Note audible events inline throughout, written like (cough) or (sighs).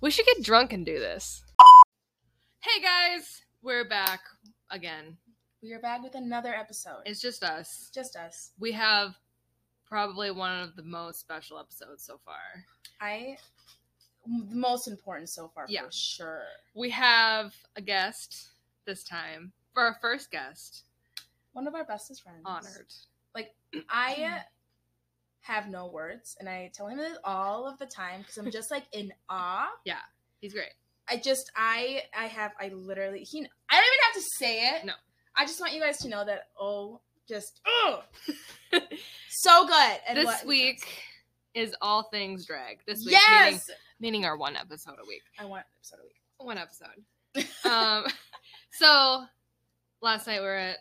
We should get drunk and do this. Hey guys, we're back again. We are back with another episode. It's just us. just us. We have probably one of the most special episodes so far. I the most important so far Yeah. for sure. We have a guest this time for our first guest. One of our bestest friends. Honored. Like I (clears throat) have no words, and I tell him this all of the time because I'm just like in (laughs) awe. Yeah, he's great. I just I I have I literally he I don't even have to say it. No. I just want you guys to know that oh just (laughs) oh so good. And this what- week is all things drag. This week, meaning, Yes, meaning our one episode a week. I want an episode a week. One episode. (laughs) um, so last night we are at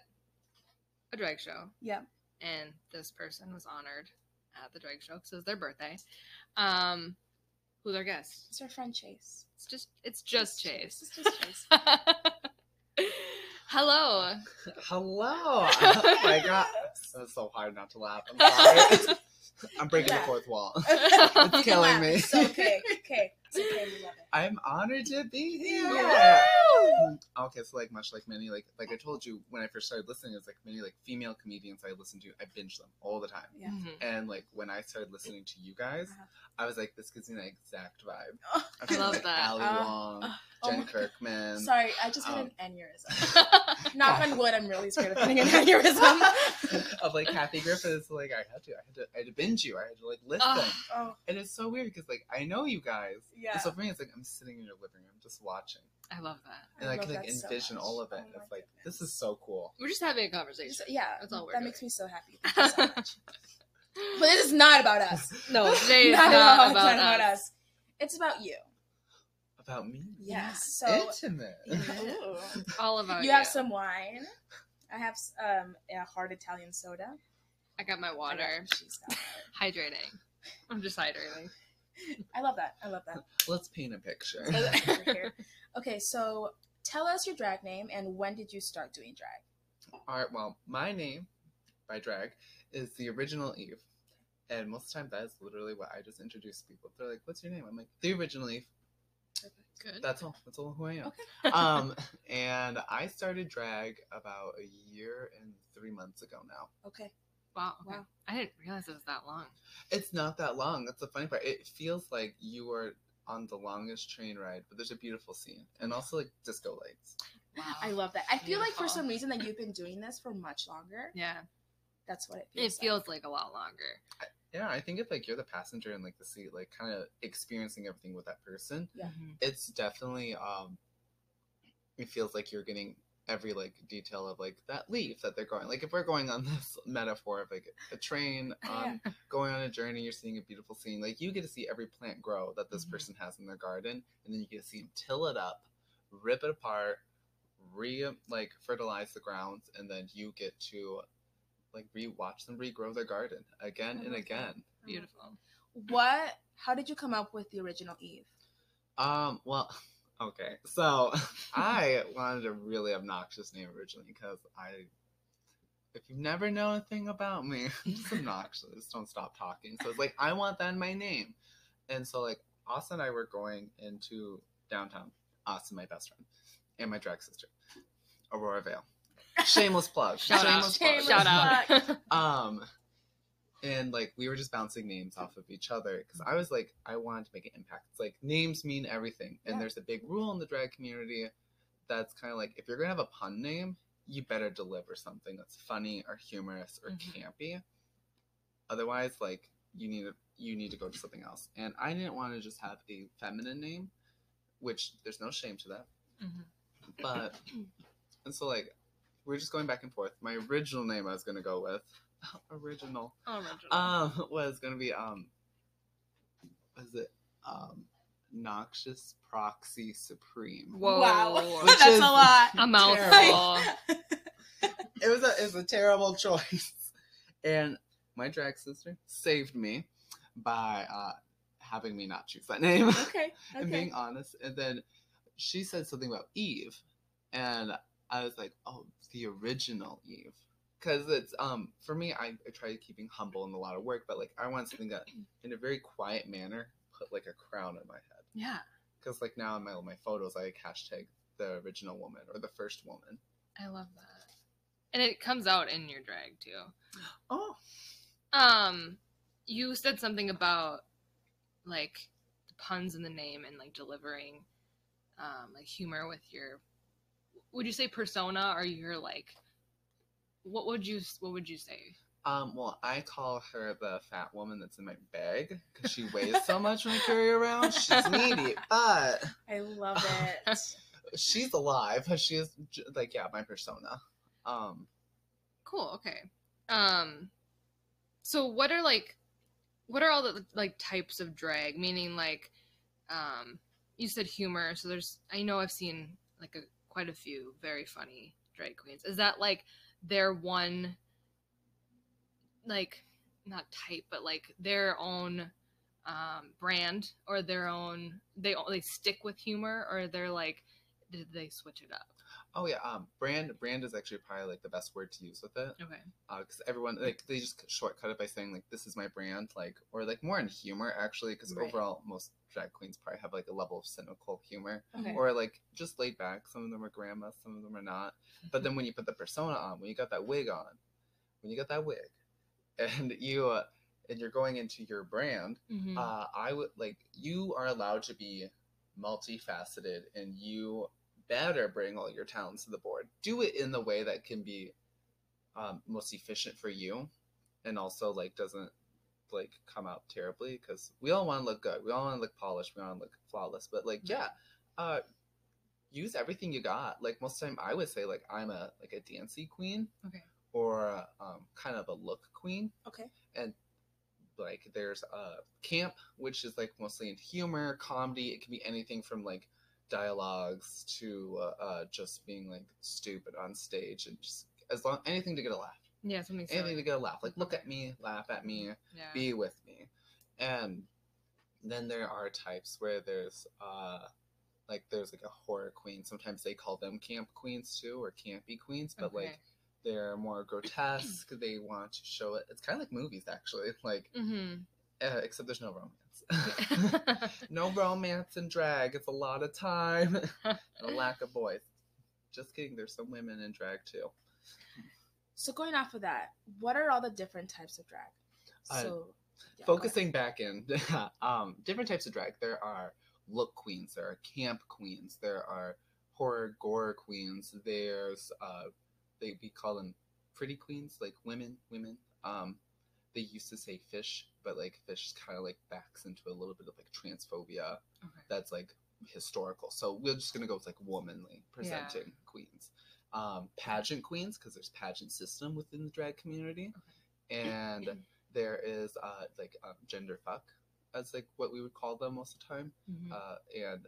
a drag show. Yeah. and this person was honored at the drag show because it was their birthday. Um, who's our guest? It's our friend Chase. It's just it's just Chase. It's just Chase. (laughs) Hello. Hello. (laughs) Oh my god. That's so hard not to laugh. I'm sorry. (laughs) I'm breaking the fourth wall. (laughs) It's killing me. It's okay. Okay. It's okay. We love it. I'm honored to be here. Woo! Okay, so like much like many like like I told you when I first started listening, it's like many like female comedians I listen to, I binge them all the time. Yeah. Mhm. And like when I started listening to you guys, Uh-huh. I was like, this gives me the exact vibe. Oh, (laughs) I love like that. Ali Uh, Wong, oh Jen my- Kirkman. Sorry, I just had Um, an aneurysm. (laughs) Knock on wood, I'm really scared of getting an aneurysm. (laughs) of like Kathy Griffiths, like I had to, I had to, I had to binge you. I had to like listen, Ugh. oh, and it's so weird because like I know you guys, yeah. And so for me, it's like I'm sitting in your living room just watching, I love that. and I, love can like that so envision all of it. Oh it's like goodness. this is so cool. We're just having a conversation. Just- yeah, That's all we're that doing. makes me so happy. (laughs) So but this is not about us. no, (laughs) today is Not not, at all. It's about, about us. us. It's about you. About me, Yes. So intimate. (laughs) Ooh. All about you You have some wine. I have um, a hard Italian soda. I got my I got- water. she's got Hydrating. I'm just hydrating. I love that. I love that. Let's paint a picture. (laughs) Okay, so tell us your drag name and when did you start doing drag? All right. Well, my name by drag is the original Eve, and most of the time that is literally what I just introduce people. They're like, "What's your name?" I'm like, "The original Eve." Good. That's all. That's all who I am. Okay. (laughs) um, and I started drag about a year and three months ago now. Okay. wow. Okay. Wow. I didn't realize it was that long. It's not that long. That's the funny part. It feels like you are on the longest train ride, but there's a beautiful scene and also like disco lights. Wow. I love that. I feel like for some reason that (laughs) you've been doing this for much longer. Yeah. That's what it It feels. feels like a lot longer. Yeah, I think if like you're the passenger in like the seat, like kind of experiencing everything with that person, Yeah. It's definitely um, it feels like you're getting every like detail of like that leaf that they're going. Like if we're going on (laughs) this metaphor of like a train (laughs) on going on a journey, you're seeing a beautiful scene. Like you get to see every plant grow that this Mhm. person has in their garden, and then you get to see them till it up, rip it apart, re like fertilize the grounds, and then you get to like re watch them regrow their garden again I and again. Beautiful. What? How did you come up with the original Eve? Um, well, (laughs) okay. So (laughs) I wanted a really obnoxious name originally because I, if you've never known a thing about me, (laughs) I'm just obnoxious. Don't stop talking. So it's like, I want that in my name. And so, like, Austin and I were going into downtown. Austin, my best friend, and my drag sister, Aurora Vale. Shameless plug. Shout out. Shameless plug. Shout out. (laughs) Um, and like we were just bouncing names off of each other because I was like, I wanted to make an impact. It's like names mean everything, and Yeah. there's a big rule in the drag community that's kind of like if you're gonna have a pun name, you better deliver something that's funny or humorous or Mhm. campy. Otherwise, like you need to you need to go to something else. And I didn't want to just have a feminine name, which there's no shame to that. Mhm. But and so like we're just going back and forth. My original name I was gonna go with (laughs) original Oh, Original. um (laughs) was gonna be um was it um noxious proxy supreme Whoa. Wow, (laughs) Which that's is- a lot. a mouthful. it was a it was a terrible choice and my drag sister saved me by uh having me not choose that name okay. and Okay. being honest and then she said something about eve and i was like oh the original eve because it's um for me I, I try keeping humble and a lot of work but like i want something that in a very quiet manner put like a crown on my head yeah. because like now in my my photos I like hashtag the original woman or the first woman. I love that. And it comes out in your drag too. Oh, Um, you said something about like the puns in the name and like delivering um like humor with your would you say persona or your like what would you what would you say? um, well I call her the fat woman that's in my bag because she weighs so much when I carry her around. She's needy, (laughs) but I love it. (laughs) she's alive. She's like yeah, my persona. Um, Cool, okay. Um so what are like what are all the like types of drag? Meaning like um you said humor, so there's I know I've seen like a quite a few very funny drag queens. Is that like their one like not type but like their own um brand or their own they they stick with humor or they're like did they switch it up? Oh yeah, um, brand brand is actually probably like the best word to use with it. Okay. because everyone like they just shortcut it by saying like this is my brand like or like more in humor actually because Right. overall most drag queens probably have like a level of cynical humor Okay. or like just laid back some of them are grandma some of them are not but then when you put the persona on when you got that wig on when you got that wig (laughs) and you uh, and you're going into your brand Mhm. uh, I would like you are allowed to be multifaceted and you better bring all your talents to the board. Do it in the way that can be um, most efficient for you and also like doesn't like come out terribly because we all want to look good. We all want to look polished. We want to look flawless. But like yeah, uh, use everything you got. Like most of the time, I would say like I'm a like a dancey queen. Okay. Or um, kind of a look queen Okay. And like there's a camp which is like mostly in humor comedy it can be anything from like dialogues to uh, uh just being like stupid on stage and just as long anything to get a laugh yeah, something anything silly. to get a laugh like look at me laugh at me Yeah. be with me and then there are types where there's uh like there's like a horror queen sometimes they call them camp queens too or campy queens but like they're more grotesque they want to show it it's kind of like movies actually (laughs) like mm-hmm. uh, except there's no romance. (laughs) no romance and drag. It's a lot of time (laughs) and a lack of boys. Just kidding. There's some women in drag too. So going off of that, what are all the different types of drag? Uh, So yeah, Focusing back in, (laughs) um, different types of drag. There are look queens. There are camp queens. There are horror gore queens. There's uh, they we call them pretty queens, like women. Women. Um, they used to say fish, but like fish kind of like backs into a little bit of like transphobia. Okay. that's like historical. So we're just gonna go with like womanly presenting queens, um, pageant queens because there's pageant system within the drag community, and (clears throat) there is uh, like um, gender fuck as like what we would call them most of the time, Mhm. uh, and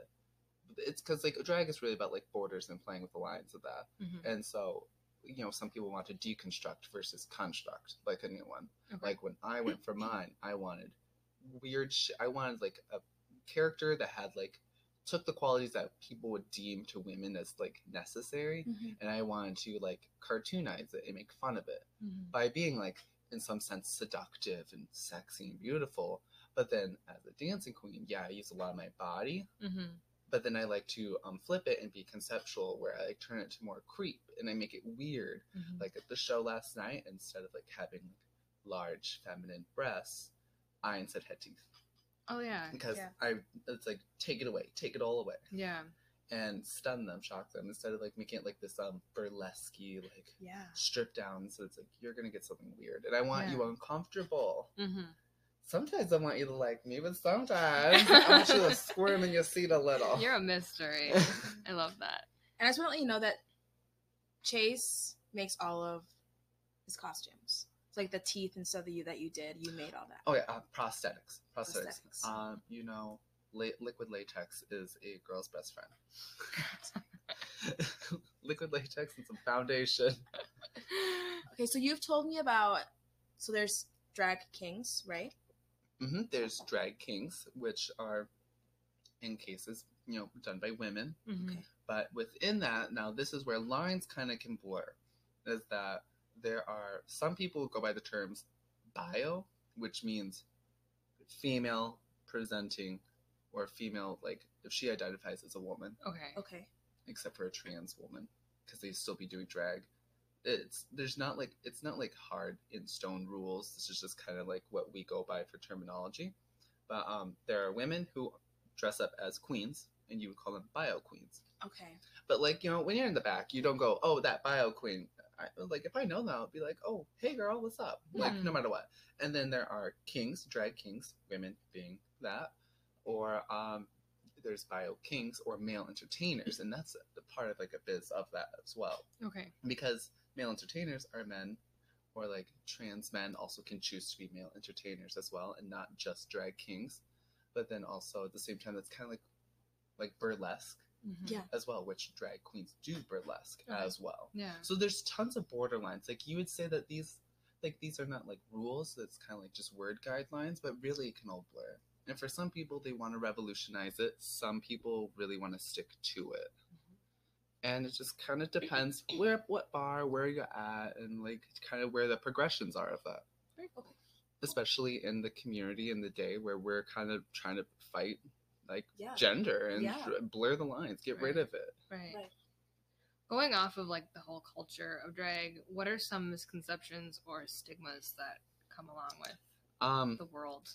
it's because like drag is really about like borders and playing with the lines of that, Mhm. and so you know some people want to deconstruct versus construct like a new one Okay. like when I went for mine, I wanted weird shit. I wanted like a character that had like took the qualities that people would deem to women as like necessary, Mhm. and I wanted to like cartoonize it and make fun of it Mhm. by being like in some sense seductive and sexy and beautiful. But then as a dancing queen, yeah, I use a lot of my body, Mhm. But then I like to um, flip it and be conceptual, where I like, turn it to more creep and I make it weird Mhm. like at the show last night, instead of like having like large feminine breasts, I instead had teeth Oh yeah. because Yeah. I it's like take it away, take it all away, Yeah. and stun them, shock them instead of like making it like this um burlesque like Yeah. strip down. So it's like you're gonna get something weird, and I want you Yeah. uncomfortable. Mhm. Sometimes I want you to like me, but sometimes (laughs) I want you to squirm in your seat a little. You're a mystery. (laughs) I love that. And I just want to let you know that Chase makes all of his costumes. It's like the teeth and stuff that you that you did. You made all that. Oh yeah, uh, prosthetics. Prosthetics. Prosthetics. Um, you know, la- liquid latex is a girl's best friend. (laughs) liquid latex and some foundation. Okay, so you've told me about so there's drag kings, right? Hmm There's drag kings, which are in cases, you know, done by women. Mhm. But within that, now this is where lines kind of can blur. Is that there are some people who go by the terms bio, which means female presenting or female, like if she identifies as a woman, Okay. Okay. except for a trans woman, because they still be doing drag. It's there's not like it's not like hard in stone rules. This is just kind of like what we go by for terminology. But um, there are women who dress up as queens, and you would call them bio queens. Okay. But like you know, when you're in the back, you don't go, "Oh, that bio queen." I, like if I know that, I'll be like, "Oh, hey girl, what's up?" Like Yeah. no matter what. And then there are kings, drag kings, women being that, or um, there's bio kings or male entertainers, (laughs) and that's a part of like a biz of that as well, Okay. because male entertainers are men. Or like trans men also can choose to be male entertainers as well, and not just drag kings. But then also at the same time, that's kind of like like burlesque Mhm. Yeah. as well, which drag queens do burlesque Okay. as well. Yeah. So there's tons of borderlines. Like you would say that these, like these are not like rules. It's kind of like just word guidelines, but really it can all blur. And for some people, they want to revolutionize it. Some people really want to stick to it. And it just kind of depends where, what bar, where you're at, and like kind of where the progressions are of that. Very cool. Especially in the community in the day where we're kind of trying to fight like Yeah. gender and Yeah. blur the lines, get rid of it. Right. Right. Going off of like the whole culture of drag, what are some misconceptions or stigmas that come along with Um, the world?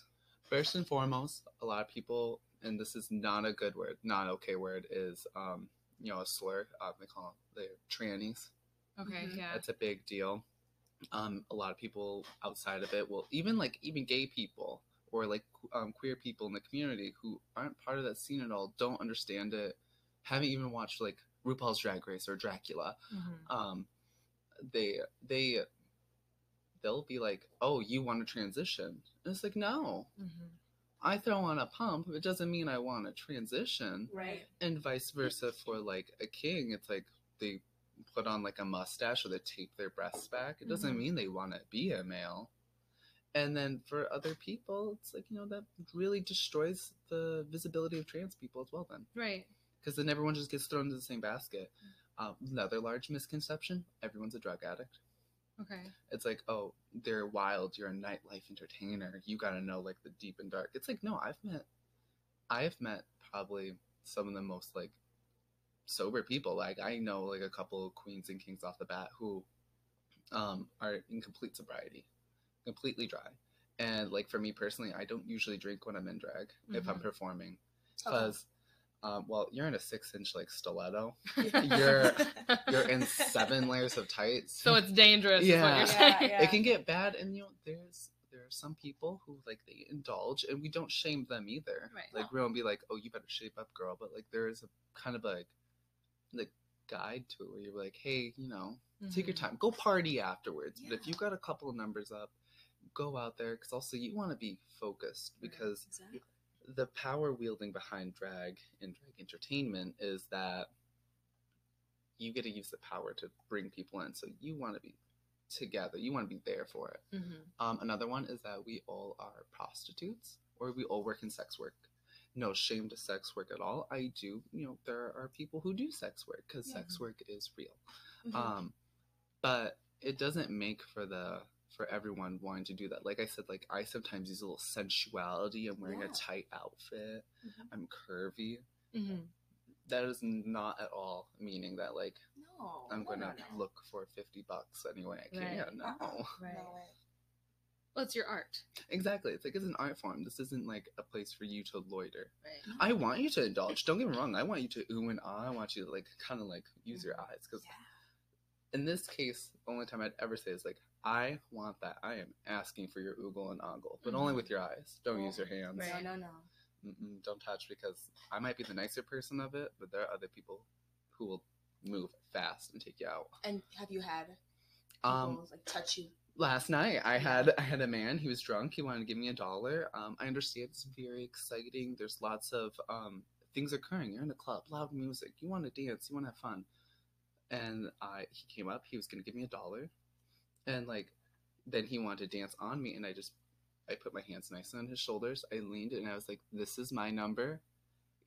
First and foremost, a lot of people, and this is not a good word, not okay word, is um, you know a slur. Um, they call them the trannies. Okay. Mhm. Yeah. That's a big deal. Um, a lot of people outside of it will even like even gay people or like um, queer people in the community who aren't part of that scene at all don't understand it. Haven't even watched like RuPaul's Drag Race or Dragula. Mhm. Um, they they they'll be like, "Oh, you want to transition?" And it's like, no, Mhm. I throw on a pump, it doesn't mean I want to transition. Right. And vice versa for like a king, it's like they put on like a mustache or they tape their breasts back. It doesn't Mhm. mean they want to be a male. And then for other people, it's like, you know, that really destroys the visibility of trans people as well, then. Right. Because then everyone just gets thrown into the same basket. Um, another large misconception everyone's a drug addict Okay. it's like, oh, they're wild. You're a nightlife entertainer. You got to know like the deep and dark. It's like, no, I've met, I've met probably some of the most like sober people. Like I know like a couple of queens and kings off the bat who, um, are in complete sobriety, completely dry. And like for me personally, I don't usually drink when I'm in drag if I'm Mhm. performing because, um, well, you're in a six inch like stiletto. You're- (laughs) You're in seven layers of tights. So it's dangerous. Yeah. Is what you're Yeah, saying. yeah. it can get bad and you know there's there are some people who like they indulge and we don't shame them either Right. like we won't be like oh you better shape up girl but like there is a kind of like like guide to it where you're like hey you know take your Mhm. time go party afterwards but if Yeah. you got a couple of numbers up go out there because also you want to be focused Right. because Exactly. The power wielding behind drag and drag entertainment is that you get to use the power to bring people in so you want to be together you want to be there for it Mhm. um, another one is that we all are prostitutes or we all work in sex work. No shame to sex work at all. I do, you know, there are people who do sex work because Yeah. sex work is real. Mhm. Um, but it doesn't make for the for everyone wanting to do that. Like I said, like I sometimes use a little sensuality. I'm wearing Yeah. a tight outfit. Mhm. I'm curvy. Mhm. That is not at all meaning that like no. I'm no, gonna no, no. look for fifty bucks anyway I can. Right. No. Uh-uh. (laughs) Right. Well, it's your art. Exactly. It's like it's an art form. This isn't like a place for you to loiter. Right. I want you to indulge. Don't get me wrong. I want you to ooh and ah. I want you to like kind of like use your eyes because Yeah. in this case, the only time I'd ever say is like I want that. I am asking for your oogle and ogle, but only Mhm. with your eyes. Don't Oh, use your hands. Right. No, no, no. Mm-mm, don't touch because I might be the nicer person of it, but there are other people who will move fast and take you out. And have you had people Um, like touch you? last night I had I had a man. He was drunk. He wanted to give me a dollar. Um, I understand it's very exciting. There's lots of um, things occurring. You're in a club, loud music. You want to dance. You want to have fun. And I he came up. He was gonna give me a dollar, and like then he wanted to dance on me, and I just I put my hands nice on his shoulders. I leaned and I was like, "This is my number.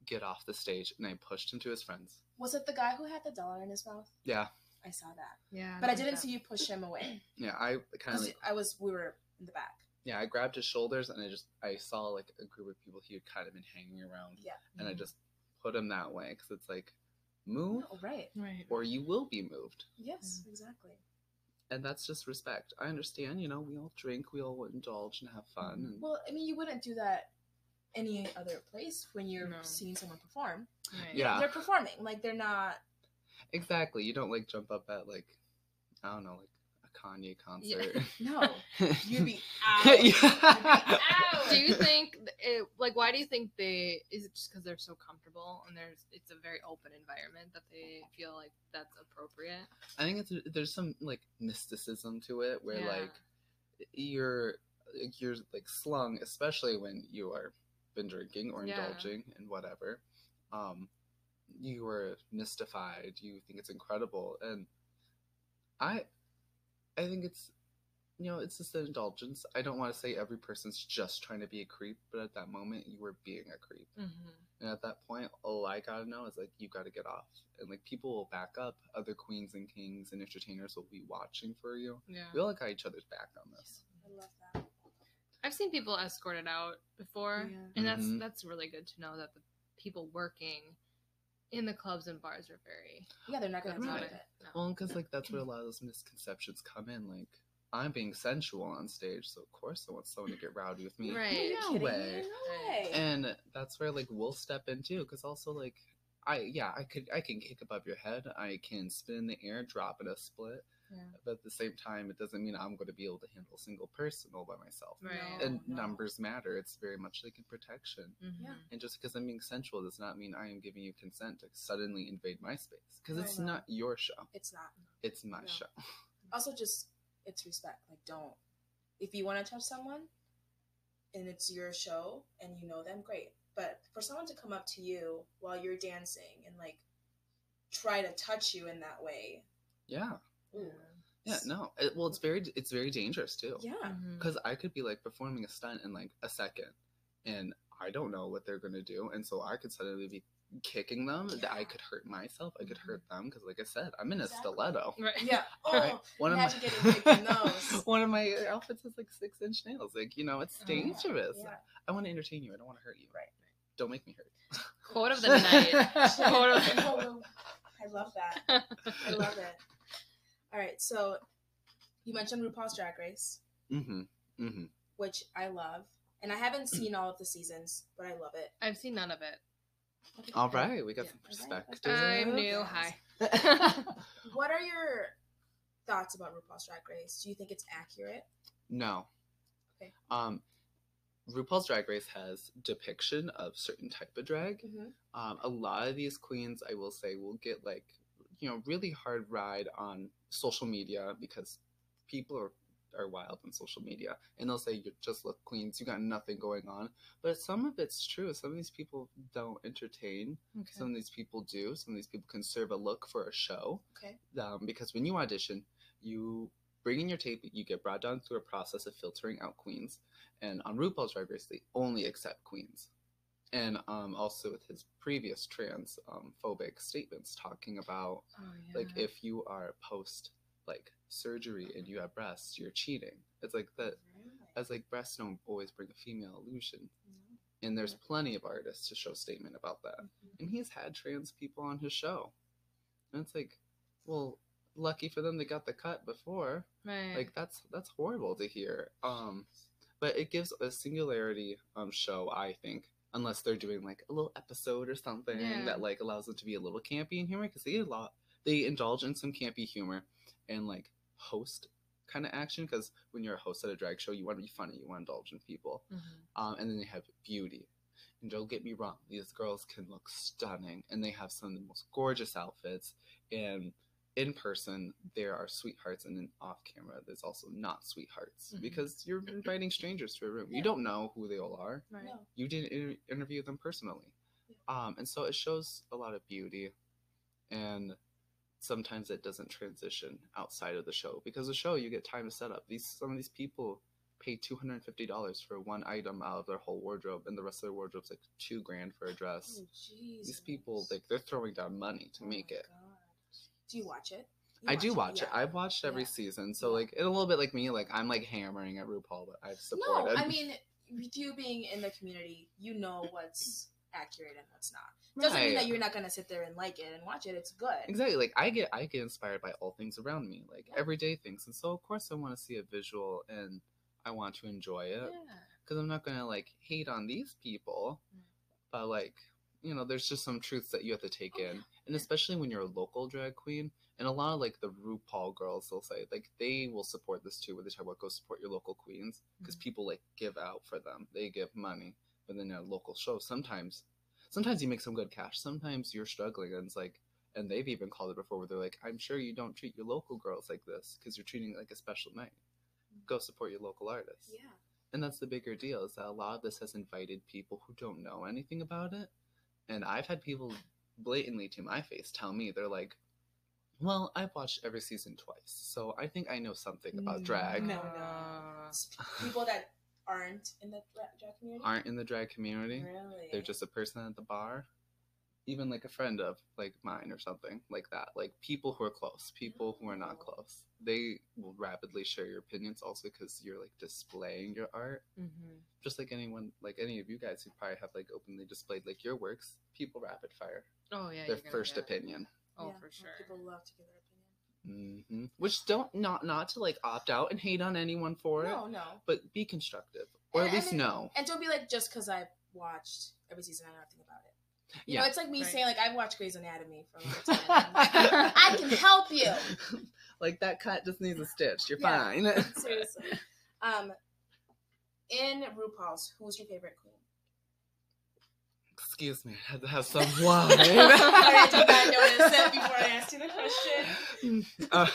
Get off the stage." And I pushed him to his friends. Was it the guy who had the dollar in his mouth? Yeah, I saw that, Yeah. but I like didn't that. see you push him away (clears throat) yeah. I kind of like I was we were in the back. yeah, I grabbed his shoulders and I just I saw like a group of people he had kind of been hanging around, Yeah. and I Mm-hmm. just put him that way because it's like move No, right. Right. or you will be moved, Yes, exactly. And that's just respect. I understand, you know, we all drink, we all indulge and have fun, mm-hmm. and Well, I mean, you wouldn't do that any other place when you're No. seeing someone perform. Right. Yeah. They're performing. Like, they're not. exactly, you don't like jump up at like I don't know, like a Kanye concert. (laughs) No. (laughs) You'd be out. yeah. out. (laughs) Do you think it, like why do you think they is it just because they're so comfortable and there's it's a very open environment that they feel like that's appropriate? I think it's there's some like mysticism to it where Yeah. like you're you're like slung, especially when you are been drinking or Yeah. indulging in whatever. Um, you are mystified. You think it's incredible, and I, I think it's, you know, it's just an indulgence. I don't want to say every person's just trying to be a creep, but at that moment, you were being a creep. Mm-hmm. And at that point, all I gotta know is like you gotta get off, and like people will back up. Other queens and kings and entertainers will be watching for you. Yeah. We all got each other's back on this. I love that. I've seen people escorted out before, Yeah. and that's Mhm. that's really good to know that the people working in the clubs and bars are very Yeah, they're not good going to about it. it. No. Well, because like that's where a (clears throat) lot of those misconceptions come in. Like I'm being sensual on stage, so of course I want someone to get rowdy with me. Right. No kidding way. me? No way. And that's where like we'll step in too, because also like I yeah I could I can kick above your head, I can spin in the air, drop in a split, Yeah. but at the same time it doesn't mean I'm going to be able to handle a single person all by myself. Right. And no. numbers matter. It's very much like in protection. Mhm. Yeah. And just because I'm being sensual does not mean I am giving you consent to suddenly invade my space. Because it's no. not your show. It's not. It's my No. show. (laughs) Also, just, it's respect. Like, don't. If you want to touch someone and it's your show and you know them, great. But for someone to come up to you while you're dancing and, like, try to touch you in that way. Yeah. Ooh. Yeah. No. It, well, it's very it's very dangerous too. Yeah. Mhm. Because I could be like performing a stunt in like a second, and I don't know what they're gonna do, and so I could suddenly be kicking them. That I could hurt myself. I could hurt them because, like I said, I'm in a stiletto. Right. Yeah. (laughs) Oh, Right. (laughs) One of my getting those. one of my outfits has like six inch nails. Like you know, it's Oh, dangerous. yeah. I want to entertain you. I don't want to hurt you. Right. Don't make me hurt. Quote of the (laughs) night. Quote of the- Oh, I love that. I love it. All right, so you mentioned RuPaul's Drag Race, mm-hmm. Mm-hmm. which I love, and I haven't (clears throat) seen all of the seasons, but I love it. I've seen none of it. All right, we got Yeah. some All right, perspective. I'm new. Hi. (laughs) What are your thoughts about RuPaul's Drag Race? Do you think it's accurate? No. Okay. Um, RuPaul's Drag Race has depiction of certain type of drag. Mm-hmm. Um, a lot of these queens, I will say, will get like, you know, really hard ride on social media because people are are wild on social media, and they'll say you just look queens, you got nothing going on. But some of it's true. Some of these people don't entertain. Okay. Some of these people do. Some of these people can serve a look for a show. Okay. um, because when you audition, you bring in your tape, you get brought down through a process of filtering out queens, and on RuPaul's Drag Race, they only accept queens. And um, also with his previous trans um, phobic statements talking about Oh, like if you are post like surgery and you have breasts, you're cheating. It's like that as like breasts don't always bring a female illusion. And there's plenty of artists to show statement about that. And he's had trans people on his show. And it's like, well, lucky for them they got the cut before. right. Like that's that's horrible to hear. Um but it gives a singularity um show, I think. Unless they're doing like a little episode or something Yeah. that like allows them to be a little campy in humor because they a lot they indulge in some campy humor and like host kind of action because when you're a host at a drag show you want to be funny you want to indulge in people Mhm. um, and then they have beauty. And don't get me wrong, these girls can look stunning, and they have some of the most gorgeous outfits. And in person, there are sweethearts, and then off camera, there's also not sweethearts Mhm. because you're (clears throat) inviting strangers to a room. Yeah. You don't know who they all are. Right. No. You didn't inter- interview them personally, um, and so it shows a lot of beauty, and sometimes it doesn't transition outside of the show because the show you get time to set up. These some of these people pay two hundred and fifty dollars for one item out of their whole wardrobe, and the rest of their wardrobe's like two grand for a dress. Oh. These people like they're throwing down money to Oh make my it. God. Do you watch it? You I do watch it. yeah. I've watched every Yeah. season, so Yeah. like it's a little bit like me. Like I'm like hammering at RuPaul, but I've No, supported. I mean, with you being in the community, you know what's accurate and what's not. Doesn't mean that you're not gonna sit there and like it and watch it. It's good. Exactly. Like I get I get inspired by all things around me, like Yeah. everyday things, and so of course I want to see a visual and I want to enjoy it Yeah. because I'm not gonna like hate on these people, Mm. but like you know, there's just some truths that you have to take Oh, in, yeah. And especially when you're a local drag queen. And a lot of like the RuPaul girls, they'll say like they will support this too, where they talk about go support your local queens because Mhm. people like give out for them, they give money, but then at a local show sometimes, sometimes you make some good cash, sometimes you're struggling, and it's like, and they've even called it before where they're like, I'm sure you don't treat your local girls like this because you're treating it like a special night. Go support your local artists. Yeah. And that's the bigger deal is that a lot of this has invited people who don't know anything about it. And I've had people blatantly to my face tell me, they're like, well, I've watched every season twice, so I think I know something about drag. No, no. (laughs) People that aren't in the dra- drag community. Aren't in the drag community. really. They're just a person at the bar. Even like a friend of like mine or something like that. Like people who are close, people who are not Oh. close. They will rapidly share your opinions also because you're like displaying your art. mhm. just like anyone like any of you guys who probably have like openly displayed like your works people rapid fire Oh yeah. their first get- opinion Oh, Yeah, for sure. People love to give their opinion. mm-hmm. which don't not not to like opt out and hate on anyone for it No, no. but be constructive or And- at least and- know And don't be like, just because I've watched every season, I know think about it. You Yeah. know, it's like me Right. saying, like, I've watched Grey's Anatomy for a long time. I'm like, (laughs) I can help you. (laughs) like that cut just needs a stitch you're Yeah. fine (laughs) Seriously. Um, in RuPaul's, who's your favorite queen? excuse me i had to have some wine I did not notice it before I asked you the question. Uh,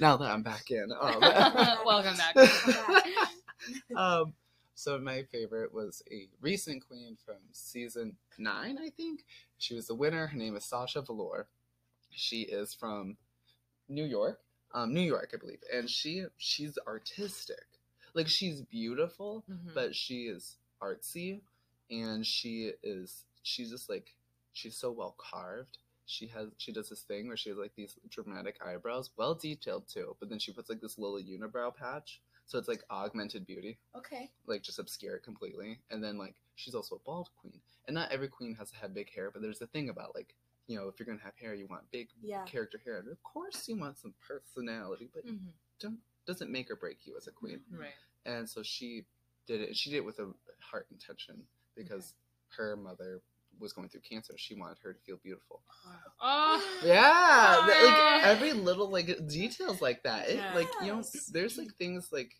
now that i'm back in um, Welcome back. um, so my favorite was a recent queen from season nine, I think. She was the winner. Her name is Sasha Velour. She is from New York, um, New York, I believe, and she she's artistic. Like she's beautiful, Mhm. but she is artsy, and she is she's just like she's so well carved. She has she does this thing where she has like these dramatic eyebrows, well detailed too, but then she puts like this little unibrow patch, so it's like augmented beauty Okay. like just obscure it completely. And then like she's also a bald queen, and not every queen has to have big hair, but there's a thing about like you know if you're gonna have hair, you want big Yeah. character hair, and of course you want some personality, but Mhm. don't doesn't make or break you as a queen. Right. And so she did it. She did it with a heart intention because her mother was going through cancer. She wanted her to feel beautiful. Oh. (laughs) Yeah, th- like every little like details like that. It, Like you know, Yes. there's like things like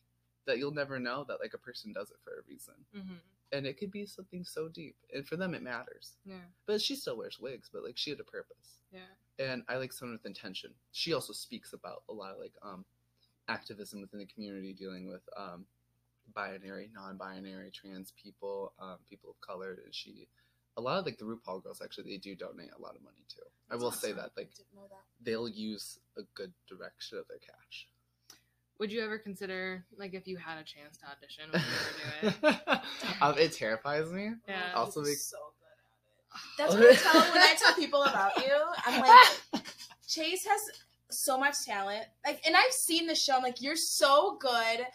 that you'll never know that like a person does it for a reason Mhm. and it could be something so deep and for them it matters Yeah. but she still wears wigs but like she had a purpose Yeah. and i like someone with intention she also speaks about a lot of like um activism within the community dealing with um binary non-binary trans people um people of color and she a lot of like the RuPaul girls actually they do donate a lot of money too. I That's will say that like Didn't know that. they'll use a good direction of their cash. Would you ever consider like if you had a chance to audition, would you ever do it? (laughs) um, it terrifies me. Yeah. Oh, Also he's so good at it. (sighs) That's what I tell when I tell people about you. I'm like, (laughs) Chase has so much talent. Like, and I've seen the show. I'm like, you're so good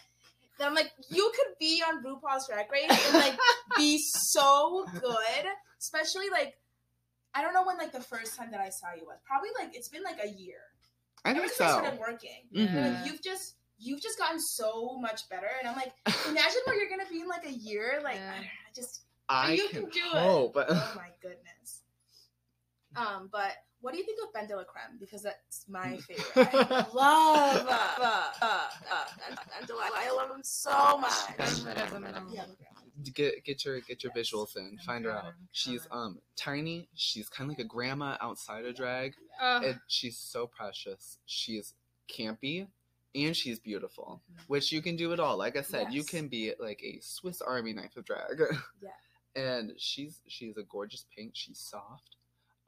that I'm like, you could be on RuPaul's Drag Race and like (laughs) be so good. Especially like, I don't know when like the first time that I saw you was. Probably like it's been like a year. I Ever think I so. started working. Mhm. Yeah. like you've just you've just gotten so much better. And I'm like, (laughs) imagine where you're gonna be in like a year. Like Yeah. I, don't know, I just I you can, can do it. hope. oh my goodness. Um, but what do you think of Ben de la Creme? Because that's my (laughs) favorite. I love uh, uh, uh, uh, Ben de la I love him so much. Yeah, look get get your get your Yes. visuals in. I'm Find her out. She's um tiny. She's kind of like a grandma outside of drag, Uh, and she's so precious. She's campy. And she's beautiful, Mhm. which you can do it all. Like I said, you can be like a Swiss Army knife of drag. Yeah. (laughs) And she's she's a gorgeous pink. She's soft.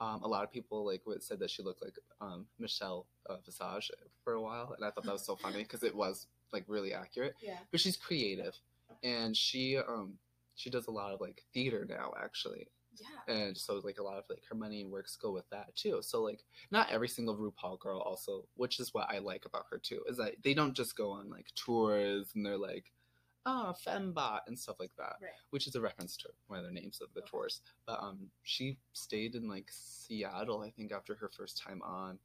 Um, a lot of people like said that she looked like um, Michelle uh, Visage for a while, and I thought that was so funny because it was like really accurate. Yeah. But she's creative, and she um she does a lot of like theater now actually, Yeah. and so like a lot of like her money and works go with that too so like not every single rupaul girl also which is what i like about her too is that they don't just go on like tours and they're like ah fembot and stuff like that Right. which is a reference to one of the names of the Okay. tours but um she stayed in like seattle i think after her first time on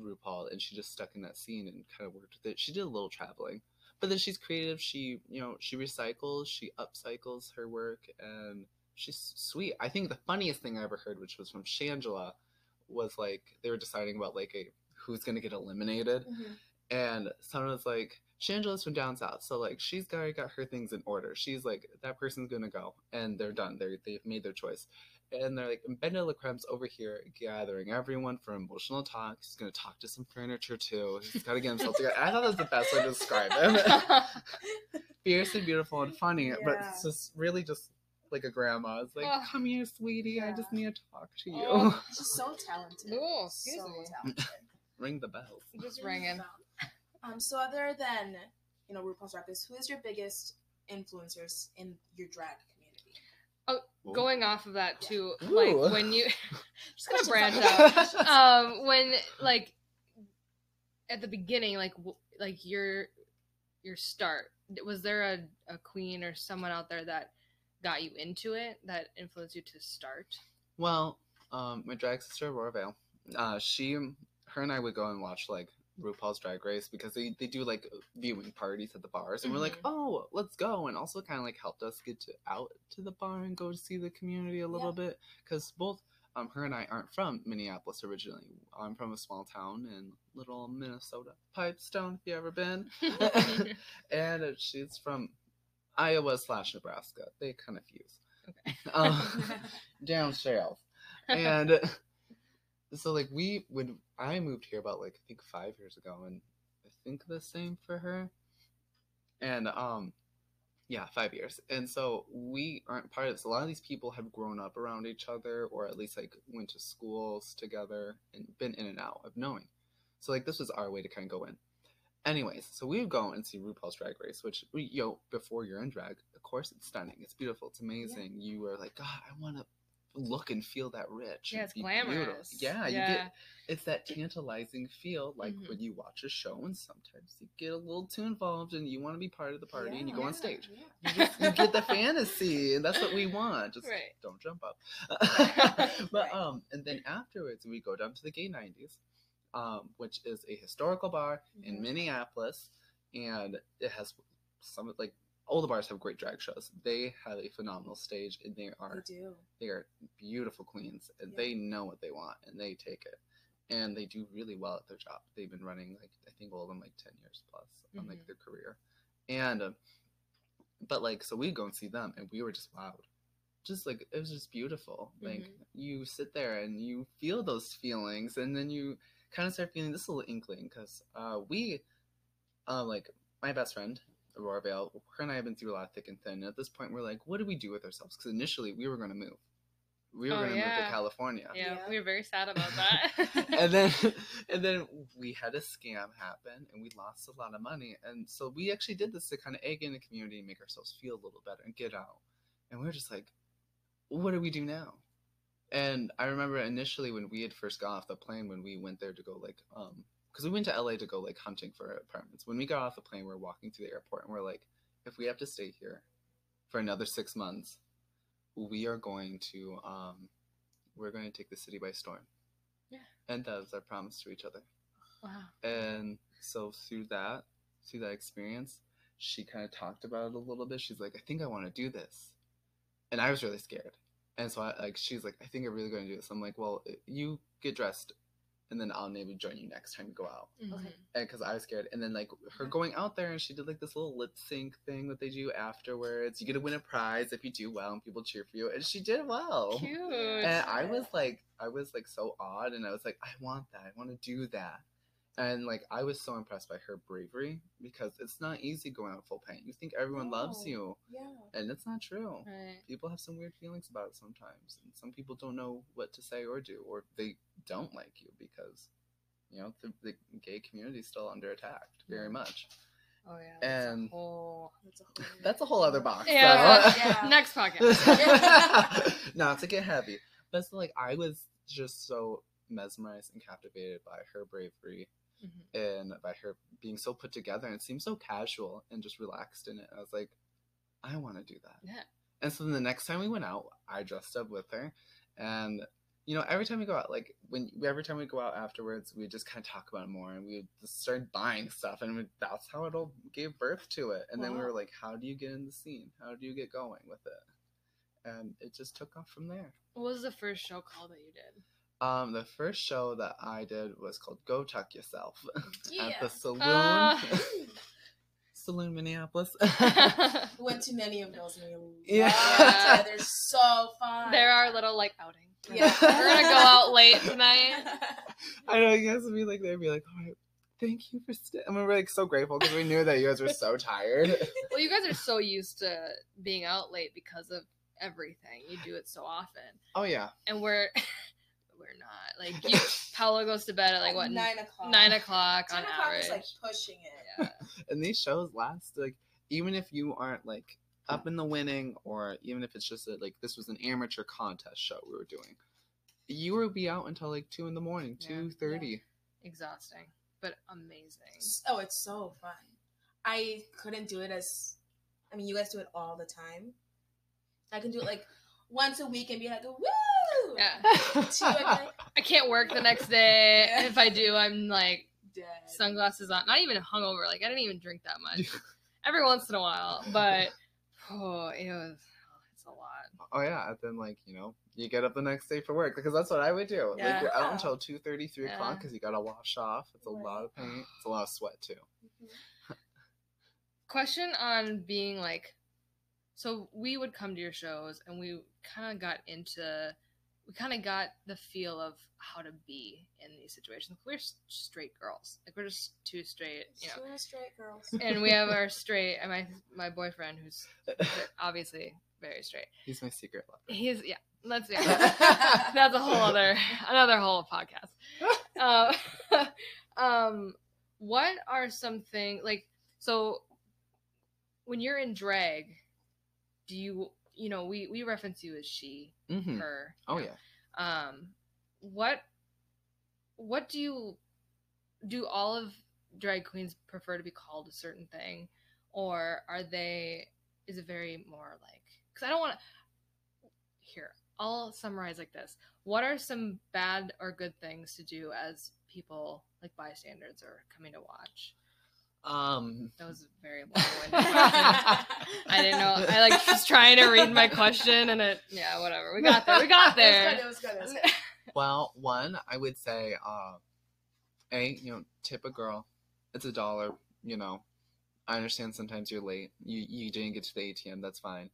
rupaul and she just stuck in that scene and kind of worked with it she did a little traveling but then she's creative she you know she recycles she upcycles her work and she's sweet i think the funniest thing i ever heard which was from shangela was like they were deciding about like a who's going to get eliminated Mhm. and someone was like shangela's from down south so like she's already got her things in order she's like that person's going to go and they're done they're, they've made their choice and they're like and Ben de la Creme's over here gathering everyone for emotional talk. He's gonna talk to some furniture too. He's gotta get himself together. I thought that was the best way to describe him. (laughs) Fierce and beautiful and funny, but it's just really just like a grandma. It's like, Ugh. come here, sweetie. I just need to talk to you. Oh. She's so (laughs) talented. Ooh, excuse so me. talented. (laughs) Ring the bell. Just ringing. Um, so other than you know RuPaul's Drag Race, who is your biggest influencers in your drag community? Oh, Going off of that too, Ooh. like when you (laughs) just gonna branch out. Um, when like at the beginning, like w- like your your start, was there a, a queen or someone out there that got you into it that influenced you to start? Well, um, my drag sister Aurora Vale, uh, she, her and I would go and watch like RuPaul's Drag Race because they, they do like viewing parties at the bars, and we're like, Mhm. oh, let's go, and also kind of like helped us get to out to the bar and go to see the community a little bit because both um her and I aren't from Minneapolis originally. I'm from a small town in little Minnesota, Pipestone, if you ever been, (laughs) (laughs) and she's from Iowa slash Nebraska. They kind of fuse. Okay. Um, (laughs) down south. And so like we when I moved here about like I think five years ago and I think the same for her. And um yeah, five years. And so we aren't part of this. A lot of these people have grown up around each other or at least like went to schools together and been in and out of knowing. So like this was our way to kind of go in. Anyways, so we would go and see RuPaul's Drag Race, which we, you know, before you're in drag, of course it's stunning, it's beautiful, it's amazing. You are like, God, I want to look and feel that rich. yeah, it's be beautiful." glamorous. Yeah, you get it's that tantalizing feel like Mhm. when you watch a show and sometimes you get a little too involved and you want to be part of the party and you go on stage. yeah. You, just, you get the (laughs) fantasy and that's what we want. Just Right. don't jump up. (laughs) (laughs) but Right. um and then afterwards we go down to the gay 90s um which is a historical bar in Mhm. Minneapolis and it has some like all the bars have great drag shows. They have a phenomenal stage and they are They do. they are beautiful queens and Yeah. they know what they want and they take it and they do really well at their job they've been running like i think all of them like 10 years plus on like Mhm. their career and uh, but like so we'd go and see them and we were just wowed just like it was just beautiful like Mhm. you sit there and you feel those feelings and then you kind of start feeling this little inkling because uh we uh like my best friend Aurora Vale, her and I have been through a lot of thick and thin. And at this point, we're like, what do we do with ourselves? Because initially, we were going to move. We were Oh, going to move to California. Yeah, Yeah. we were very sad about that. (laughs) (laughs) and then and then we had a scam happen and we lost a lot of money and so we actually did this to kind of egg in the community and make ourselves feel a little better and get out and we were just like what do we do now and i remember initially when we had first got off the plane when we went there to go like um because we went to la to go like hunting for apartments. When we got off the plane we are walking through the airport and we're like if we have to stay here for another six months we are going to um we're going to take the city by storm. Yeah. and that was our promise to each other. Wow. and so through that through that experience she kind of talked about it a little bit. She's like i think i want to do this. And i was really scared. And so I, like she's like i think i'm really going to do this. I'm like well you get dressed and then i'll maybe join you next time you go out Mhm. and because I was scared, and then like her going out there and she did like this little lip sync thing that they do afterwards. You get to win a prize if you do well, and people cheer for you, and she did well. Cute. And I was like, I was like so odd and I was like, I want that, I want to do that, and like I was so impressed by her bravery because it's not easy going out full paint. You think everyone loves you, Yeah. and it's not true. Right. People have some weird feelings about it sometimes, and some people don't know what to say or do, or they don't like you because, you know, the, the gay community is still under attack very much. Oh yeah. That's And- a whole. That's a whole. (laughs) That's a whole other box. Yeah. so- Yeah. (laughs) Next podcast. (laughs) Not to get heavy, but it's like I was just so mesmerized and captivated by her bravery Mhm. and by her being so put together and it seemed so casual and just relaxed in it. I was like, I want to do that. Yeah. And so then the next time we went out, I dressed up with her, and you know, every time we go out, like when every time we go out afterwards, we just kind of talk about it more, and we just started buying stuff, and we, that's how it all gave birth to it. And then we were like, how do you get in the scene? How do you get going with it? And it just took off from there. What was the first show call that you did? Um, the first show that I did was called "Go Tuck Yourself" (laughs) at the saloon, Ah. (laughs) saloon Minneapolis. We (laughs) went to many of those and we Yeah. They're so fun. there are little like outing. Yeah. We're gonna go out late tonight. I know you guys would be like, they'd be like, all right, thank you for staying. And we were like so grateful because we knew that you guys were so tired. Well, you guys are so used to being out late because of everything. You do it so often, Oh yeah, and we're we're not. Like you, (laughs) Paolo goes to bed at like what nine o'clock. nine o'clock Ten on o'clock average. is like pushing it. yeah. (laughs) and these shows last like even if you aren't like up in the winning or even if it's just a, like this was an amateur contest show we were doing, you would be out until like two in the morning, Yeah. two thirty. Exhausting, but amazing. Oh, it's so fun. I couldn't do it as. I mean, you guys do it all the time. I can do it like (laughs) once a week and be like, woo! Yeah. (laughs) Two, I'd be like, I can't work the next day. Yeah. If I do, I'm like dead. sunglasses on. Not even hungover. Like I didn't even drink that much. (laughs) Every once in a while, but oh, it was. It's a lot. Oh yeah, and then like you know you get up the next day for work because that's what I would do. Like you're out until two thirty, three Yeah. o'clock because you gotta wash off. It's a lot of paint. It's a lot of sweat too. Mhm. Question on being like, so we would come to your shows and we kind of got into, we kind of got the feel of how to be in these situations. We're straight girls, like we're just two straight, you know. Two straight girls. (laughs) And we have our straight, and my my boyfriend who's (laughs) obviously very straight. He's my secret lover. He's yeah. That's yeah. (laughs) That's a whole other another whole podcast. Um, um, what are some things like so when you're in drag? Do you you know we we reference you as she hmm her? Oh yeah. Um, what what do you do? All of drag queens prefer to be called a certain thing, or are they? Is it very more like? Because I don't want to. Here, I'll summarize like this. What are some bad or good things to do as people like bystanders are coming to watch? Um. That was a very long-winded question. (laughs) I didn't know. I like was trying to read my question, and it. Yeah, whatever. We got there. We got (laughs) there. It was good. It was good. It was good. Well, one, I would say, uh, a you know, tip a girl. It's a dollar. You know, I understand sometimes you're late. You you didn't get to the ATM. That's fine.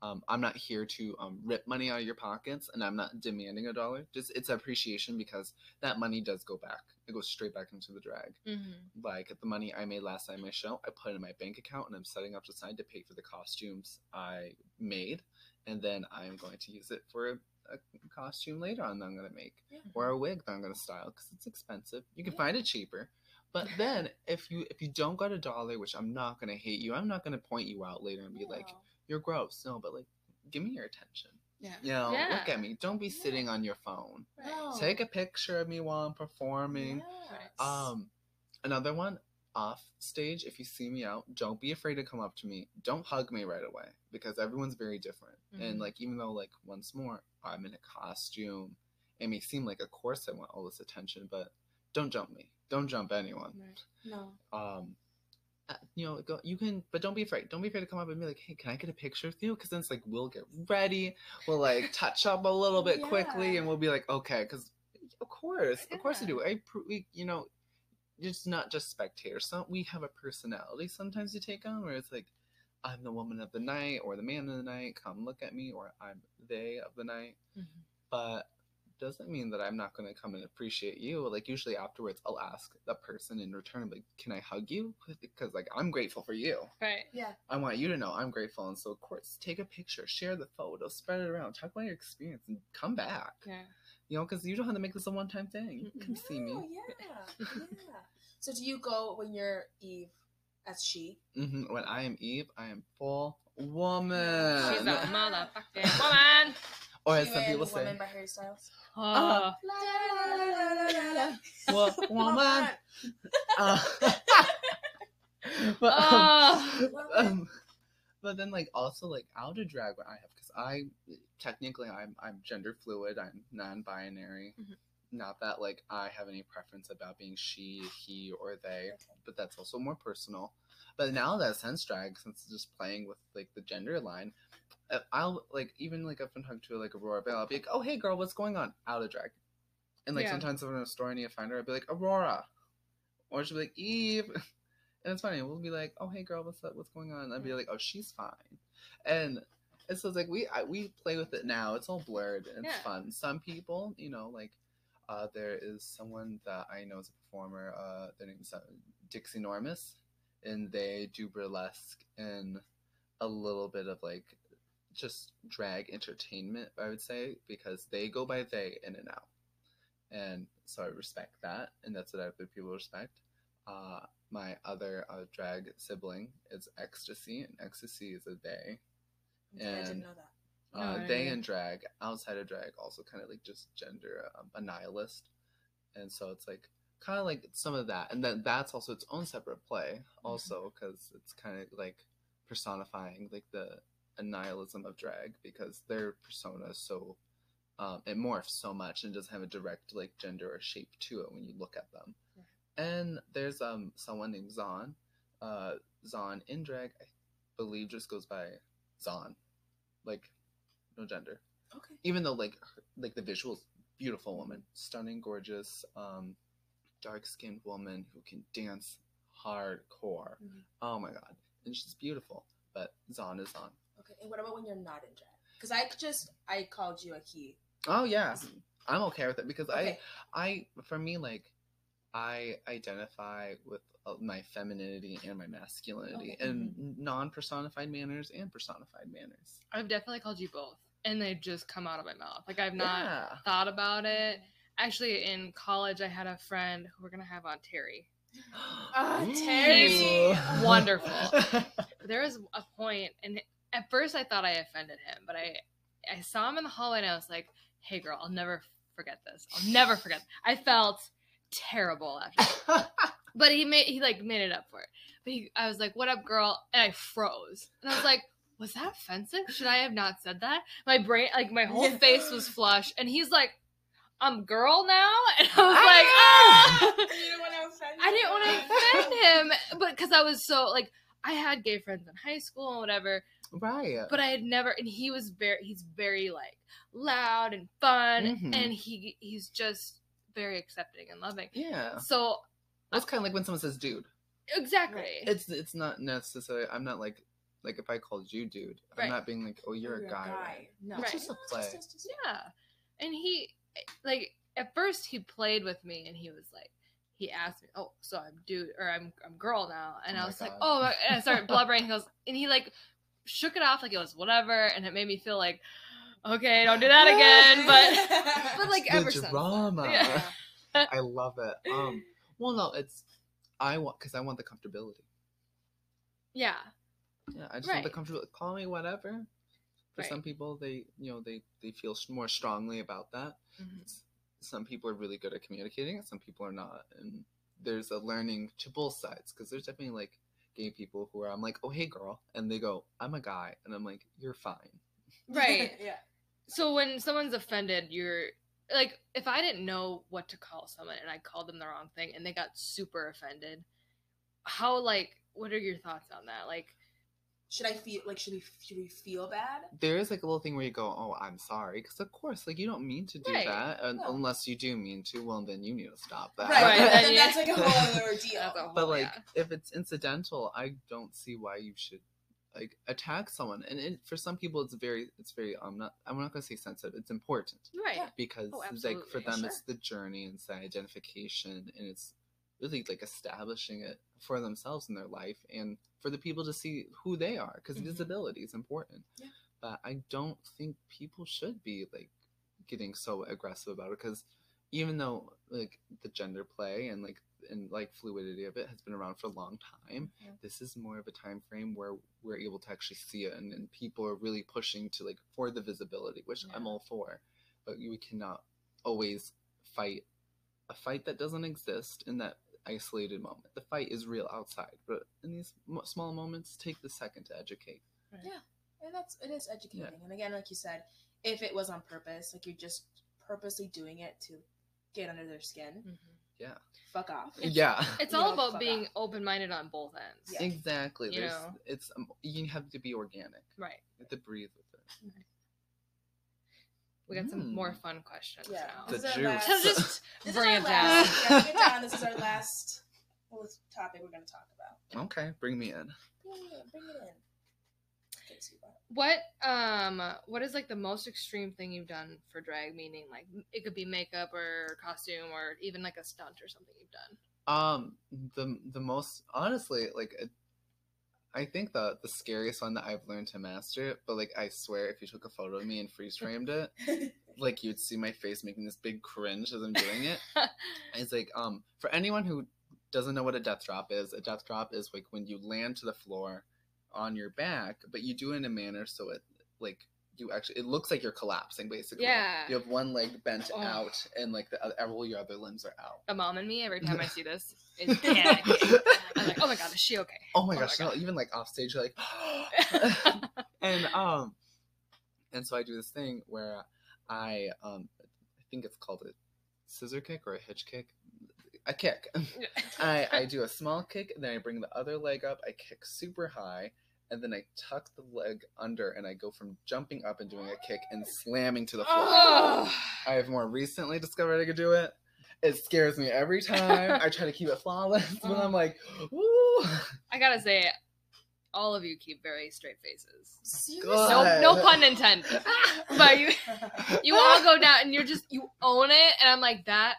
Um, I'm not here to um, rip money out of your pockets, and I'm not demanding a dollar. Just it's appreciation because that money does go back. It goes straight back into the drag. Mhm. Like the money I made last night in my show, I put it in my bank account, and I'm setting up the side to pay for the costumes I made, and then I'm going to use it for a, a costume later on that I'm going to make Yeah. or a wig that I'm gonna style because it's expensive. You can find it cheaper. But (laughs) then if you if you don't got a dollar, which I'm not gonna hate you, I'm not gonna point you out later and be like. You're gross. No, but like give me your attention. Yeah. You know, Yeah. look at me. Don't be Yeah. sitting on your phone. No. Take a picture of me while I'm performing. Yes. Um another one, off stage, if you see me out, don't be afraid to come up to me. Don't hug me right away because everyone's very different. Mhm. And like even though like once more, I'm in a costume, it may seem like of course I want all this attention, but don't jump me. Don't jump anyone. Right. No. Um you know, go, you can, but don't be afraid. Don't be afraid to come up and be like, "Hey, can I get a picture with you?" Because then it's like we'll get ready, we'll like (laughs) touch up a little bit quickly, and we'll be like, "Okay," because of course, of course we Yeah. do. I, we, you know, it's not just spectators. Some we have a personality. Sometimes you take on where it's like, I'm the woman of the night or the man of the night. Come look at me, or I'm they of the night. Mhm. But doesn't mean that I'm not going to come and appreciate you. Like usually afterwards, I'll ask the person in return, like, "Can I hug you?" (laughs) Because like I'm grateful for you. Right. Yeah. I want you to know I'm grateful, and so of course, take a picture, share the photo, spread it around, talk about your experience, and come back. Yeah. You know, because you don't have to make this a one-time thing. You can come see No, me. yeah. yeah. So do you go when you're Eve as she. hmm When I am Eve, I am full woman. She's a (laughs) motherfucking woman. Or as some people say, woman by Harry Styles. Oh, wo- woman. Uh, (laughs) but, um, um, but then like also like outer drag what I have because I technically I'm I'm gender fluid. I'm non-binary. Mhm. Not that like I have any preference about being she, he, or they, but that's also more personal. But now that sense drag, since it's just playing with like the gender line, uh, I'll like even like if I'm talking to like Aurora Bell, I'll be like, "Oh hey girl, what's going on?" Out of drag, and like Yeah. sometimes if I'm in a store and I need to find her, I'll be like Aurora, or she'll be like Eve, (laughs) and it's funny. We'll be like, "Oh hey girl, what's up? What's going on?" And I'll be like, "Oh she's fine," and and so it's like we I, we play with it now. It's all blurred and it's Yeah. fun. Some people, you know, like uh, there is someone that I know as a performer. Uh, their name is uh, Dixie Normus, and they do burlesque and a little bit of like just drag entertainment. I would say because they go by they in and out, and so I respect that, and that's what I other people respect. Uh, my other uh, drag sibling is Ecstasy, and Ecstasy is a they. I didn't And- No, Uh, I they and drag, outside of drag, also kind of like just gender um, a nihilist, and so it's like kind of like some of that, and then that's also its own separate play, also because it's kind of like personifying like the nihilism of drag because their persona is so um, it morphs so much and doesn't have a direct like gender or shape to it when you look at them. And there's um someone named Zon, uh, Zon in drag, I believe just goes by Zon, like no gender. Okay. Even though like her, like the visuals, beautiful woman, stunning, gorgeous, um, dark skinned woman who can dance hardcore. Mhm. Oh my god, and she's beautiful. But Zon is Zon. Okay. And what about when you're not in drag? Because I just I called you a he. Oh yeah, I'm okay with it because Okay. I I for me like I identify with uh, my femininity and my masculinity Okay. in non-personified manners and personified manners. I've definitely called you both, and they just come out of my mouth. Like I've not Yeah. thought about it. Actually, in college, I had a friend who we're gonna have on Terry. (gasps) Ah, Ooh. Terry. Wonderful. There was a point, and at first I thought I offended him, but I I saw him in the hallway, and I was like, "Hey, girl, I'll never forget this. I'll never forget." I felt terrible after, (laughs) but he made he like made it up for it. But he, I was like, "What up, girl?" And I froze, and I was like. Was that offensive? Should I have not said that? My brain, like my whole face was flush, and he's like, "I'm girl now," (laughs) and I was like, "Ah!" (laughs) you didn't want to offend. I didn't want to offend (laughs) him, but because I was so like I had gay friends in high school and whatever, right. but I had never. And he was very, he's very like loud and fun, Mhm. and he he's just very accepting and loving. yeah. So That's kind of like when someone says "dude." exactly, It's it's not necessarily. I'm not like like if I called you "dude," I'm not being like, "Oh, you're, a guy." right? No, Right. Just a No, play. just- just- just- yeah. And he like at first he played with me, and he was like. He asked me, "Oh, so I'm dude or I'm I'm girl now," and Oh I my was like, "Oh," and I started (laughs) blubbering. He goes, and he like shook it off like it was whatever, and it made me feel like, okay, don't do that again. But (laughs) but like The ever since, drama. Yeah. I love it. Um, well, no, it's I want because I want the comfortability. yeah, Yeah, I just want the Right. comfortability. Call me whatever. For Right. some people, they you know they they feel more strongly about that. Mhm. Some people are really good at communicating, some people are not, and there's a learning to both sides because there's definitely like gay people who are I'm like, oh hey girl, and they go, I'm a guy, and I'm like, you're fine. right. (laughs) yeah. So when someone's offended, you're like, if I didn't know what to call someone and I called them the wrong thing and they got super offended, how like what are your thoughts on that? Like, Should I feel like should we should we feel bad? There is like a little thing where you go, oh, I'm sorry, because of course, like you don't mean to do Right. that, un- No. unless you do mean to. Well, then you need to stop that. Right. Right, then then (laughs) that's like a whole other (laughs) ordeal. whole, but like yeah. if it's incidental i don't see why you should like attack someone and it, for some people it's very it's very i'm not i'm not going to say sensitive it's important right, Yeah. because Oh, like for them sure. it's the journey and it's the identification and it's really like establishing it for themselves in their life and for the people to see who they are because Mhm. visibility is important Yeah. but i don't think people should be like getting so aggressive about it because even though like the gender play and like and like fluidity of it has been around for a long time. Mhm. This is more of a time frame where we're able to actually see it, and, and people are really pushing to like for the visibility, which I'm all for. But we cannot always fight a fight that doesn't exist in that isolated moment. The fight is real outside, but in these mo- small moments, take the second to educate. Yeah. And that's it is educating. And again, like you said, if it was on purpose, like you're just purposely doing it to get under their skin, Yeah. fuck off. It's- (laughs) yeah. It's all know, about being open minded on both ends. Yeah. Exactly. You There's, know? it's um, you have to be organic. Right. You have to breathe with it. We got some Mm. more fun questions Yeah. now. The This is our juice. last- So just bring it down. yeah, bring it down. This is our last (laughs) topic we're going to talk about. Okay, bring me in. Bring it in. Bring it in. Okay, so you got it. What um what is like the most extreme thing you've done for drag? Meaning like it could be makeup or costume or even like a stunt or something you've done. Um, the the most honestly, like, it- I think the the scariest one that I've learned to master. But like, I swear, if you took a photo of me and freeze framed it, (laughs) like you'd see my face making this big cringe as I'm doing it. (laughs) It's like um for anyone who doesn't know what a death drop is, a death drop is like when you land to the floor on your back, but you do it in a manner so it like you actually it looks like you're collapsing basically. Yeah. You have one leg bent Oh. out and like the other, all your other limbs are out. The mom and me every time I see this (laughs) is panicking. I'm like, oh my god, is she okay? Oh my Oh gosh, my no, even like off stage, like, (laughs) and um, and so I do this thing where I um, I think it's called a scissor kick or a hitch kick, a kick. (laughs) I I do a small kick, then I bring the other leg up, I kick super high, and then I tuck the leg under, and I go from jumping up and doing a kick and slamming to the floor. Oh. I have more recently discovered I could do it. It scares me every time. I try to keep it flawless, but I'm like, ooh. I gotta say, all of you keep very straight faces. Seriously? No, no pun intended. (laughs) But you, you all go down and you're just you own it, and I'm like that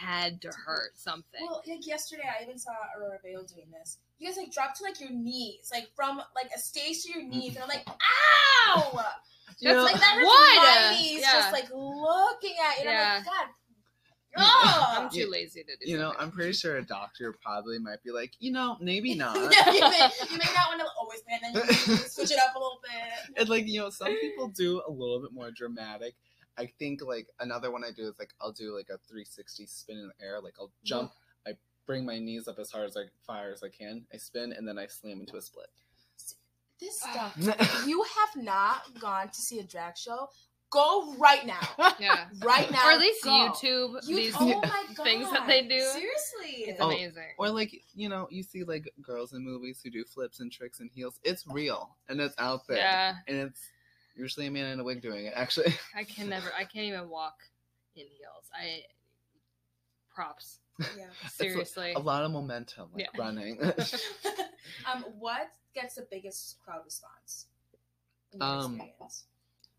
had to hurt something. Well, like yesterday, I even saw Aurora Vale doing this. You guys like drop to like your knees, like from like a stage to your knees, and I'm like, ow! (laughs) You know, like that hurts What? my knees, Yeah. just like looking at you. And Yeah. I'm like, God, Oh, (laughs) I'm too lazy to do. you know, I'm pretty sure a doctor probably might be like, you know, maybe (laughs) not. yeah, you may, you may not want to always pay, and then you switch it up a little bit. and like, you know, some people do a little bit more dramatic. I think like another one I do is like I'll do like a 360 spin in the air. Like I'll jump, I bring my knees up as hard as I fire as I can. I spin and then I slam into a split. This Ah. stuff. (laughs) if you have not gone to see a drag show, go right now. (laughs) Yeah. Right now. Or at least go. YouTube You- these oh my god. (laughs) things that they do. Seriously. It's Oh, amazing. Or like, you know, you see like girls in movies who do flips and tricks and heels. It's real and it's out there. Yeah, And it's usually a man in a wig doing it, actually. (laughs) I can never. I can't even walk in heels. I props. yeah. (laughs) Seriously. a lot of momentum, like Yeah. running. (laughs) um, what gets the biggest crowd response? Um, experience?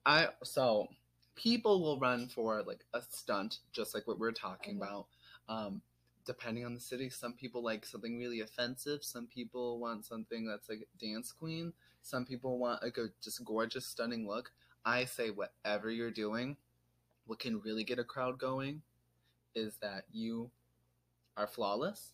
I so people will run for like a stunt, just like what we're talking Mhm. about. Um, depending on the city, some people like something really offensive. Some people want something that's like dance queen. Some people want a just gorgeous, stunning look. I say whatever you're doing, what can really get a crowd going, is that you are flawless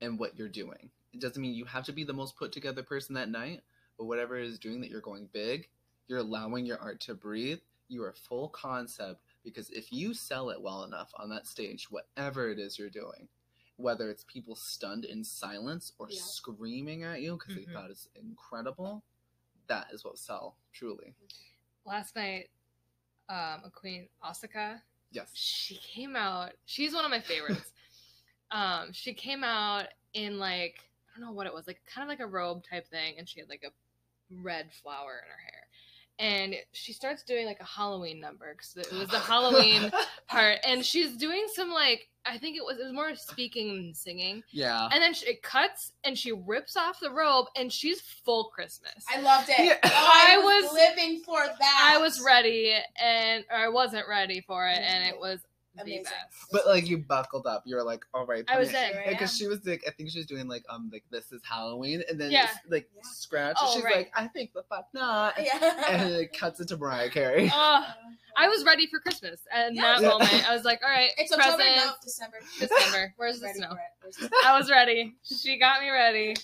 and what you're doing. It doesn't mean you have to be the most put together person that night, but whatever it is doing that you're going big, you're allowing your art to breathe. You are full concept because if you sell it well enough on that stage, whatever it is you're doing, whether it's people stunned in silence or Yeah. screaming at you because Mhm. they thought it's incredible, that is what sell truly. Last night, um, a queen Asuka. Yes. She came out. She's one of my favorites. (laughs) um, she came out in like I don't know what it was, like kind of like a robe type thing, and she had like a red flower in her hair. And she starts doing like a Halloween number because it was the (laughs) Halloween (laughs) part, and she's doing some like I think it was it was more speaking than singing, yeah. and then she, it cuts and she rips off the robe, and she's full Christmas. I loved it. Yeah. Oh, (laughs) I, I was, was- living for that. I was ready and or I wasn't ready for it and it was the Amazing. best. But like you buckled up. You were like, all right. I was put in. Here I Because she was like, I think she was doing like, um, like this is Halloween, and then Yeah. it's, like Yeah. scratch. Oh, and she's right. like, I think the fuck not. (laughs) Yeah. And it cuts into Mariah Carey. (laughs) Oh, I was ready for Christmas, and Yeah. that moment, I was like, "All right, It's October, no, December. December. (laughs) Where's the snow?" Where's the I was ready. She got me ready.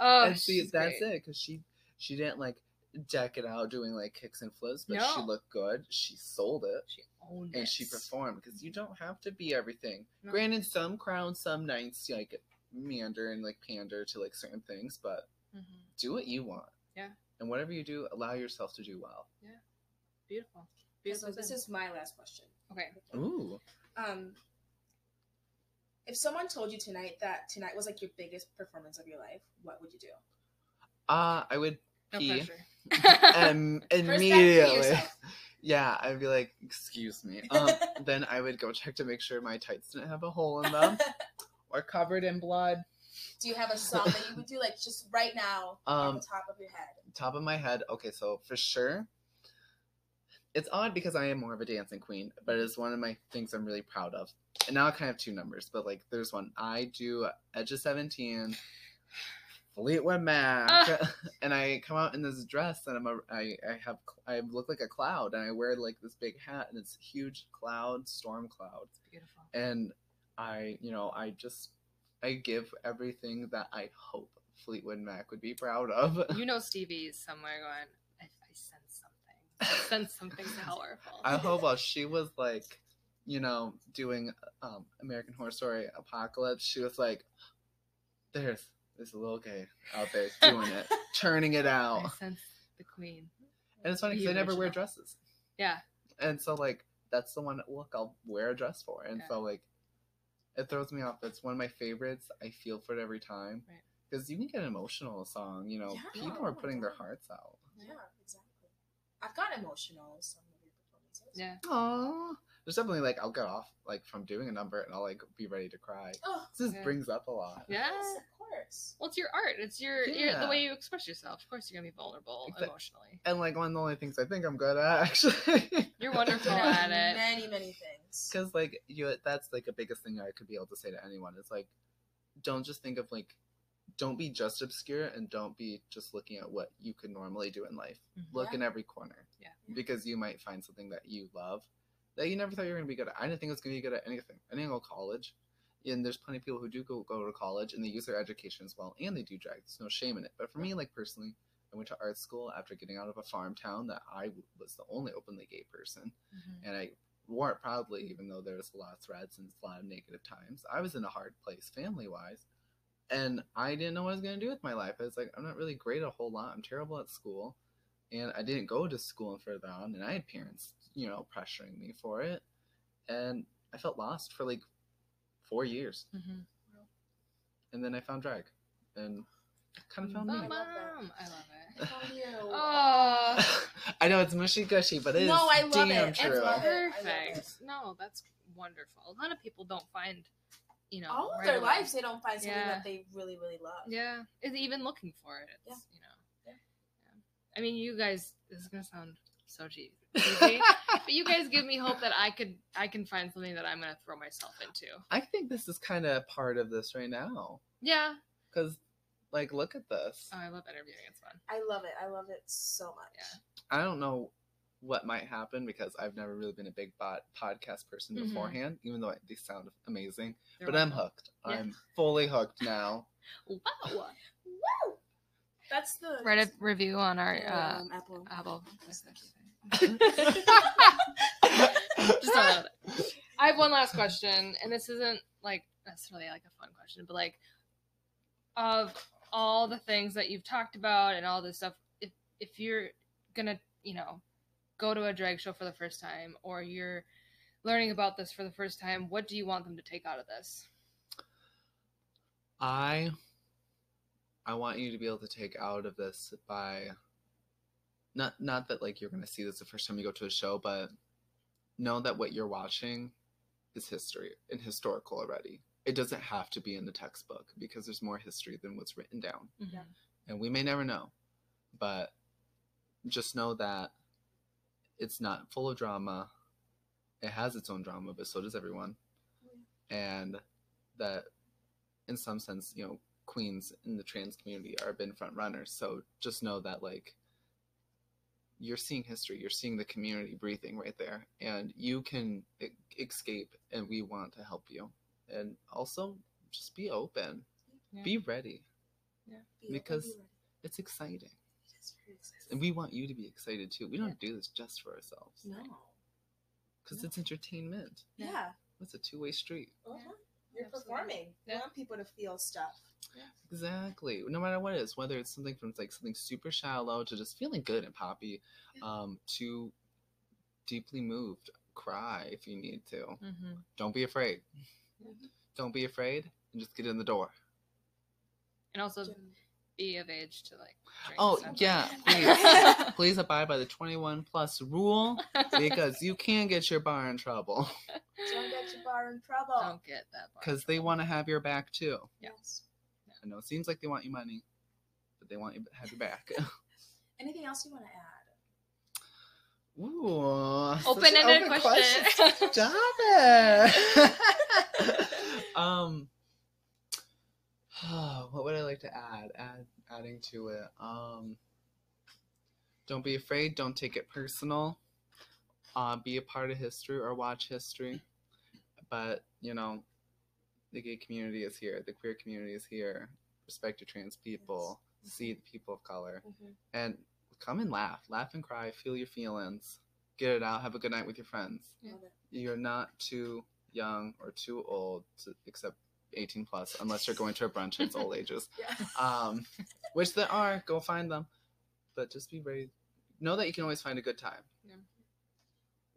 Oh, and see, she's that's great. it. Because she she didn't like deck it out doing like kicks and flips, but she looked good. She sold it. She owned and it. she performed because you don't have to be everything. No. Granted, some crowns, some nights like meander and like pander to like certain things, but Mhm. do what you want. Yeah. And whatever you do, allow yourself to do well. Yeah. Beautiful. So Beautiful. this is my last question. okay. Ooh. Um, if someone told you tonight that tonight was like your biggest performance of your life, what would you do? Uh, I would No pee pressure. um, First back to immediately. Yeah, I'd be like, excuse me. (laughs) Um, then I would go check to make sure my tights didn't have a hole in them (laughs) or covered in blood. do you have a song that you would do like just right now on Um, the top of your head? top of my head, okay, so for sure, it's odd because I am more of a dancing queen, but it's one of my things I'm really proud of. And now I kind of have two numbers, but like there's one I do Edge of Seventeen, Fleetwood Mac, Ah. (laughs) and I come out in this dress and I'm a I I have I look like a cloud and I wear like this big hat and it's huge cloud storm cloud Beautiful. and I you know I just I give everything that I hope Fleetwood Mac would be proud of. You (laughs) know Stevie's somewhere going. I, I sense something. I sense (laughs) something powerful. I hope while she was like, you know, doing um, American Horror Story Apocalypse, she was like, "There's there's a little gay out there doing it, (laughs) turning it I out." sense the queen. And it's funny because The I never wear dresses, Yeah. and so like that's the one look I'll wear a dress for, and Yeah. so like it throws me off. It's one of my favorites. I feel for it every time Right. because you can get an emotional a song. You know, Yeah. people are my putting their hearts out. Yeah, exactly. I've got emotional in some of your performances. Yeah. Aww. There's definitely like I'll get off like from doing a number and I'll like be ready to cry. Oh, This just Yeah. brings up a lot. Yeah. yes, of course. Well, it's your art. It's your, your the way you express yourself. Of course, you're gonna be vulnerable Exact- emotionally. And like one of the only things I think I'm good at (laughs) actually. You're wonderful at at it. Many, many things. Because like you, that's like the biggest thing I could be able to say to anyone. It's like, don't just think of like, don't be just obscure and don't be just looking at what you could normally do in life. Mhm. Look Yeah. in every corner. Yeah. Because you might find something that you love that you never thought you were gonna be good at. I didn't think I was gonna be good at anything. I didn't go to college. And there's plenty of people who do go, go to college and they use their education as well and they do drag. There's no shame in it. But for me, like personally, I went to art school after getting out of a farm town that I was the only openly gay person Mhm. and I wore it proudly, even though there was a lot of threats and a lot of negative times. I was in a hard place family wise, and I didn't know what I was going to do with my life. I was like, I'm not really great at a whole lot. I'm terrible at school, and I didn't go to school and further on, and I had parents, you know, pressuring me for it, and I felt lost for like four years, Mhm. and then I found drag, and kind of found me. Bum, love that. I love it. I found you. Oh, (laughs) I know it's mushy gushy, but it is No, I love damn it. true. It's love it. Perfect. it. No, that's wonderful. A lot of people don't find, you know, All of right their away. lives, they don't find something Yeah. that they really, really love. Yeah, is even looking for it. It's, Yeah. you know. Yeah. Yeah. I mean, you guys. This is gonna sound so cheesy, cheesy, (laughs) but you guys give me hope that I could, I can find something that I'm gonna throw myself into. I think this is kind of part of this right now. Yeah. Because, like, look at this. Oh, I love interviewing. It's fun. I love it. I love it so much. Yeah. I don't know what might happen because I've never really been a big bot podcast person Mhm. beforehand, even though they sound amazing. They're but I'm hooked. Yeah. I'm fully hooked now. (laughs) Wow. Woo! That's the Write a review on our uh, um, Apple. Apple. Just of it. I have one last question, and this isn't like necessarily like a fun question, but like of all the things that you've talked about and all this stuff, if if you're gonna, you know, go to a drag show for the first time or you're learning about this for the first time, what do you want them to take out of this? I I want you to be able to take out of this by not not that like you're gonna see this the first time you go to a show, but know that what you're watching is history and historical already. It doesn't have to be in the textbook because there's more history than what's written down. Mm-hmm. Yeah. And we may never know. But just know that it's not full of drama it has its own drama, but so does everyone. And that, in some sense, you know, queens in the trans community are been front runners. So just know that like you're seeing history, you're seeing the community breathing right there, and you can e- escape, and we want to help you. And also, just be open, Yeah. be ready. Be- Because- be ready. It's exciting, It is exciting. and we want you to be excited too. We don't do this just for ourselves no. because No. it's entertainment. Yeah. Yeah. It's a two-way street. Uh-huh. You're Absolutely. performing. You want people to feel stuff. Exactly. No matter what it is, whether it's something from like something super shallow to just feeling good and poppy, Yeah. um, to deeply moved, cry if you need to. Mm-hmm. Don't be afraid. Mhm. Don't be afraid and just get in the door. And also Gen- be of age to like. drink Oh stuff. yeah, (laughs) please, please abide by the twenty-one plus rule because you can get your bar in trouble Don't get your bar in trouble. Don't get that. because they want to have your back too. Yes. I know it seems like they want your money, but they want you to have your back. (laughs) Anything else you want to add? Ooh, Open-ended open question. Stop it. (laughs) um, (sighs) what would I like to add? Add adding to it. Um, don't be afraid. Don't take it personal. Uh, be a part of history or watch history. But you know, the gay community is here. The queer community is here. Respect your trans people. Yes. See the people of color Mm-hmm. and come and laugh, laugh and cry, feel your feelings, get it out, have a good night with your friends. You're not too young or too old to accept 18 plus, unless you're going to a brunch and it's all (laughs) ages. Yeah. Um, which there are, go find them, but just be ready. Know that you can always find a good time.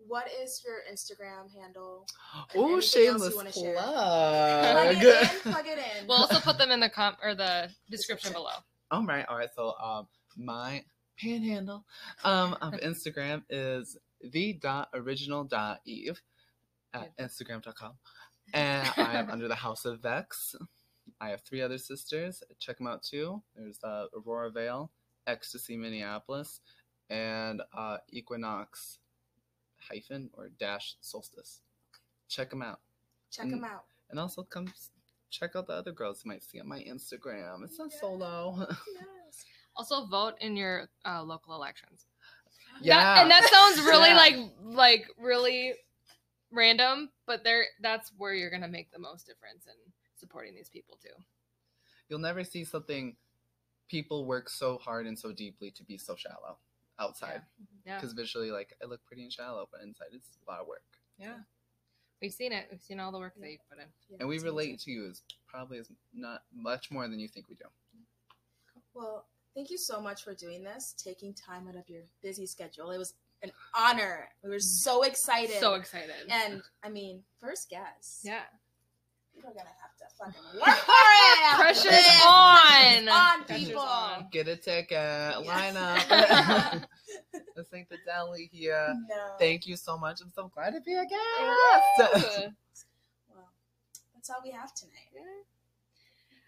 What is your Instagram handle? Oh, anything shameless you wanna share? plug. Plug it in. Plug it in. We'll also put them in the (laughs) com or the description Description. below. All right, all right. So, um, my panhandle um of (laughs) Instagram is the dot original dot eve at instagram.com, and I am under the House of Vex. I have three other sisters. Check them out too. There's uh, Aurora Vale, Ecstasy Minneapolis, and uh, Equinox hyphen or dash solstice. Check them out, Check them out. and also come check out the other girls you might see on my Instagram. It's not Yeah. solo. Yes. (laughs) Also, vote in your uh, local elections. Yeah. That- and that sounds really Yeah. like like really random, but there that's where you're gonna make the most difference in supporting these people too. You'll never see something people work so hard and so deeply to be so shallow outside. Yeah, mm-hmm. Because visually, like, I look pretty and shallow, but inside it's a lot of work. yeah. We've seen it. We've seen all the work that Yeah. you put in. Yeah, And we relate to you as probably as not much more than you think we do. Well, thank you so much for doing this, taking time out of your busy schedule. It was an honor. We were so excited. So excited. And I mean, first guest. yeah. People are gonna have to fucking work for it. (laughs) Pressure's This on. on Pressure's people. on. Get a ticket, line up. (laughs) (laughs) this ain't the deli here. No. Thank you so much. I'm so glad to be a guest. Yeah. Well, that's all we have tonight.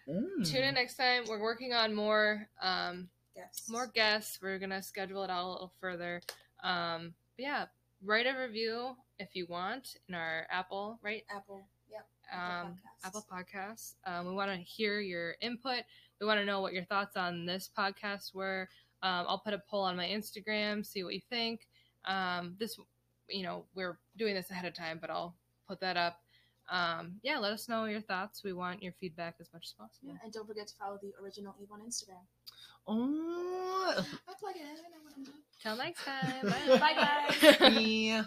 Mm. Tune in next time. We're working on more um, Yes. more guests. We're gonna schedule it out a little further. Um, yeah, write a review if you want in our Apple, right? Apple. Yep. Um, Podcasts. Apple Podcasts. Um, we want to hear your input. We want to know what your thoughts on this podcast were. Um, I'll put a poll on my Instagram, see what you think. Um, this, you know, we're doing this ahead of time, but I'll put that up. Um, yeah, let us know your thoughts. We want your feedback as much as possible. Yeah, and don't forget to follow the original Eve on Instagram. Oh. I plug it in. I know what I'm doing. Till next time. (laughs) Bye, guys. (laughs) Yeah.